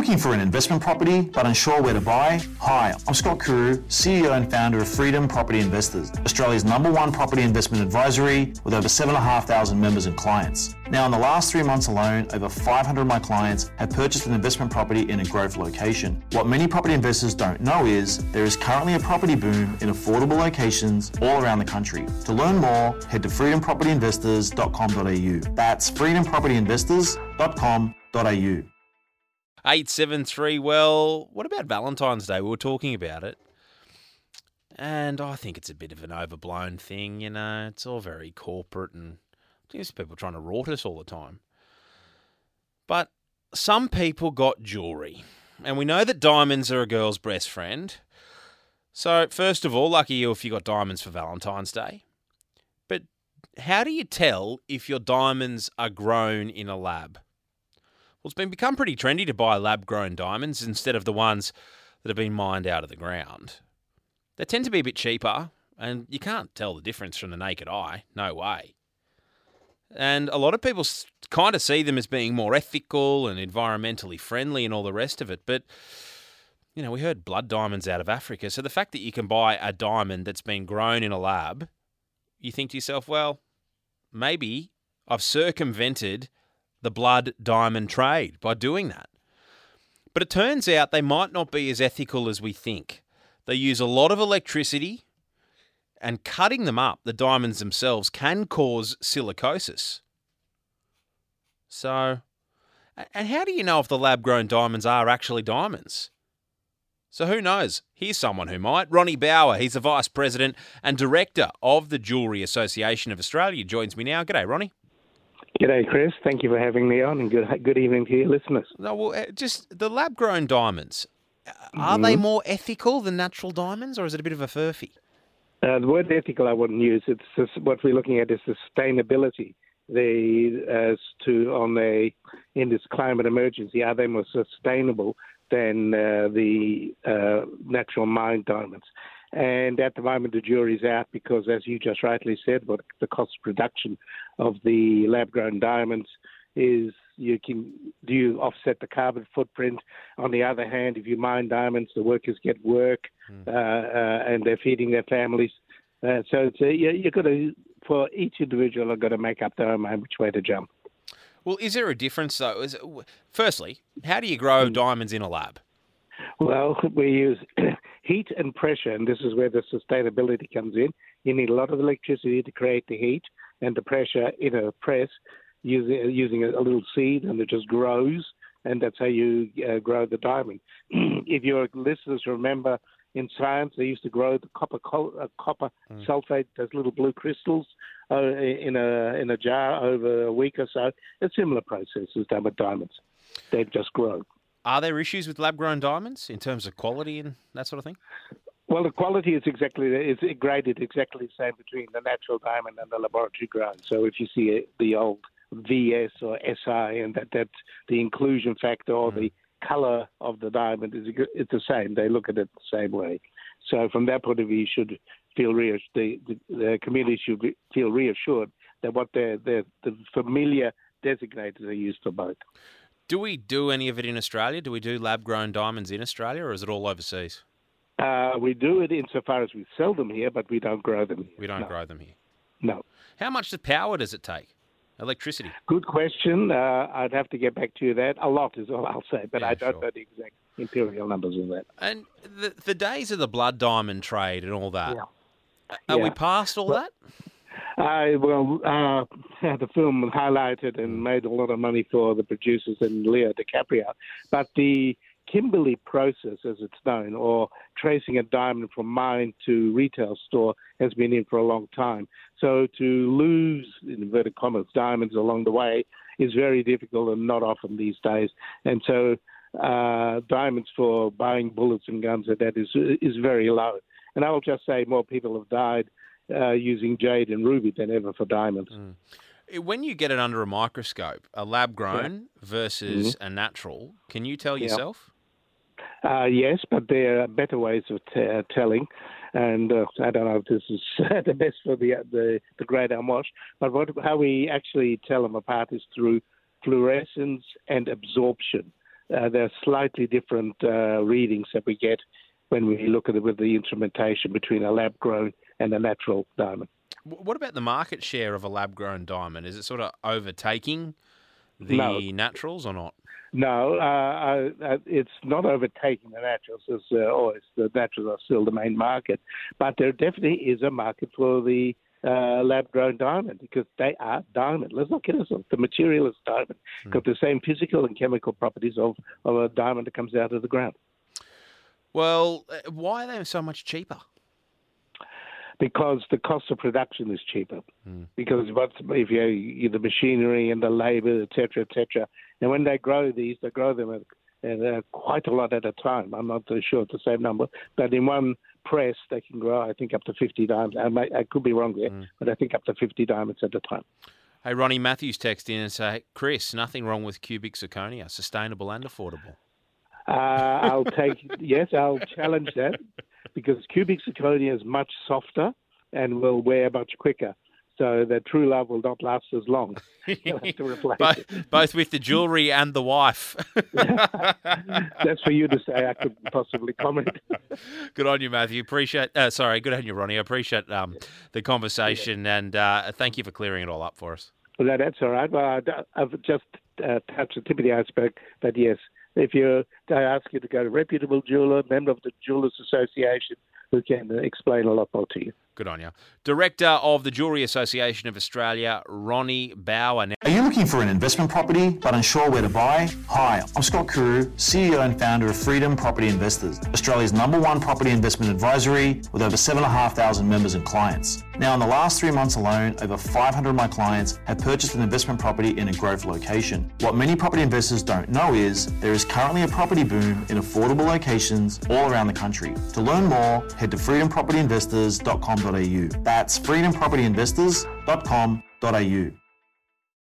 looking for an investment property but unsure where to buy? Hi, I'm Scott Kuru, CEO and founder of Freedom Property Investors, Australia's number one property investment advisory with over 7,500 members and clients. Now, in the last three months alone, over 500 of my clients have purchased an investment property in a growth location. What many property investors don't know is there is currently a property boom in affordable locations all around the country. To learn more, head to freedompropertyinvestors.com.au. That's freedompropertyinvestors.com.au. 873. Well, what about Valentine's Day? We were talking about it. And I think it's a bit of an overblown thing, you know. It's all very corporate and there's people trying to rot us all the time. But some people got jewellery. And we know that diamonds are a girl's best friend. So, first of all, lucky you if you got diamonds for Valentine's Day. But how do you tell if your diamonds are grown in a lab? Well, it's been become pretty trendy to buy lab grown diamonds instead of the ones that have been mined out of the ground. They tend to be a bit cheaper, and you can't tell the difference from the naked eye. No way. And a lot of people kind of see them as being more ethical and environmentally friendly and all the rest of it. But, you know, we heard blood diamonds out of Africa. So the fact that you can buy a diamond that's been grown in a lab, you think to yourself, well, maybe I've circumvented the blood diamond trade by doing that. But it turns out they might not be as ethical as we think. They use a lot of electricity, and cutting them up, the diamonds themselves, can cause silicosis. So, and how do you know if the lab grown diamonds are actually diamonds? So who knows? Here's someone who might. Ronnie Bauer, he's the Vice President and Director of the Jewellery Association of Australia, joins me now. G'day, Ronnie. G'day, Chris. Thank you for having me on, and good good evening to your listeners. No, well, uh, just the lab grown diamonds. Uh, are mm-hmm. they more ethical than natural diamonds, or is it a bit of a furphy? Uh, the word ethical I wouldn't use. It's what we're looking at is sustainability. They as to on a in this climate emergency, are they more sustainable than uh, the uh, natural mined diamonds? And at the moment, the jury's out because, as you just rightly said, what the cost of production of the lab-grown diamonds is you can do you offset the carbon footprint. On the other hand, if you mine diamonds, the workers get work mm. uh, uh, and they're feeding their families. Uh, so it's, you, you've got to, for each individual, have got to make up their own mind which way to jump. Well, is there a difference though? Is firstly, how do you grow mm. diamonds in a lab? Well, we use heat and pressure, and this is where the sustainability comes in. You need a lot of electricity to create the heat and the pressure in a press using, using a, little seed, and it just grows, and that's how you uh, grow the diamond. if your listeners remember in science, they used to grow the copper uh, copper mm. sulfate, those little blue crystals, uh, in a in a jar over a week or so. A similar process is done with diamonds; they just grow. Are there issues with lab grown diamonds in terms of quality and that sort of thing? Well, the quality is exactly is graded exactly the same between the natural diamond and the laboratory grown. So if you see the old VS or SI, and that that the inclusion factor or the mm-hmm. color of the diamond is it's the same. They look at it the same way. So from that point of view, you should feel reassured. The, the, the community should feel reassured that what the the familiar designators are used for both. Do we do any of it in Australia? Do we do lab grown diamonds in Australia or is it all overseas? Uh, we do it insofar as we sell them here, but we don't grow them here. We don't no. grow them here. No. How much power does it take? Electricity? Good question. Uh, I'd have to get back to you that. A lot is all I'll say, but yeah, I don't sure. know the exact imperial numbers of that. And the, the days of the blood diamond trade and all that, yeah. are yeah. we past all well, that? I well, uh, the film highlighted and made a lot of money for the producers and Leo DiCaprio, but the Kimberley process, as it's known, or tracing a diamond from mine to retail store, has been in for a long time. So to lose, in inverted commas, diamonds along the way is very difficult and not often these days. And so uh, diamonds for buying bullets and guns and that is is very low. And I will just say more people have died uh, using jade and ruby than ever for diamonds. Mm. When you get it under a microscope, a lab grown yeah. versus mm-hmm. a natural, can you tell yourself? Uh, yes, but there are better ways of t- uh, telling. And uh, I don't know if this is the best for the the, the great unwashed, but what, how we actually tell them apart is through fluorescence and absorption. uh, there are slightly different uh, readings that we get when we look at it with the instrumentation between a lab grown and a natural diamond. What about the market share of a lab grown diamond? Is it sort of overtaking the No. naturals or not? No, uh, uh, it's not overtaking the naturals as uh, always. The naturals are still the main market, but there definitely is a market for the uh, lab-grown diamond because they are diamond. Let's not kid ourselves. The material is diamond. Got the same physical and chemical properties of, of a diamond that comes out of the ground. Well, uh, why are they so much cheaper? Because the cost of production is cheaper. Because what's if you, you the machinery and the labour, etc., etc. And when they grow these, they grow them at, at uh, quite a lot at a time. I'm not too sure it's the same number, but in one press they can grow, I think, up to 50 diamonds. I, may, I could be wrong there, but I think up to 50 diamonds at a time. Hey, Ronnie Matthews text in and say, Chris, nothing wrong with cubic zirconia, sustainable and affordable. Uh, I'll take yes, I'll challenge that because cubic zirconia is much softer and will wear much quicker. So the true love will not last as long. You'll to replace both, both with the jewellery and the wife. That's for you to say. I could possibly comment. good on you, Matthew. Appreciate. Uh, sorry, good on you, Ronnie. I appreciate um, the conversation and uh, thank you for clearing it all up for us. Well, that's all right. Well, I've just uh, touched the tip of the iceberg. But yes, if you, I ask you to go to a reputable jeweler, member of the Jewelers Association, who can explain a lot more to you. Good on you. Director of the Jewellery Association of Australia, Ronnie Bauer. Now, Are you looking for an investment property but unsure where to buy? Hi, I'm Scott Kuru, CEO and founder of Freedom Property Investors, Australia's number one property investment advisory with over 7,500 members and clients. Now, in the last three months alone, over 500 of my clients have purchased an investment property in a growth location. What many property investors don't know is there is currently a property boom in affordable locations all around the country. To learn more, head to freedompropertyinvestors.com.au. That's freedompropertyinvestors.com.au.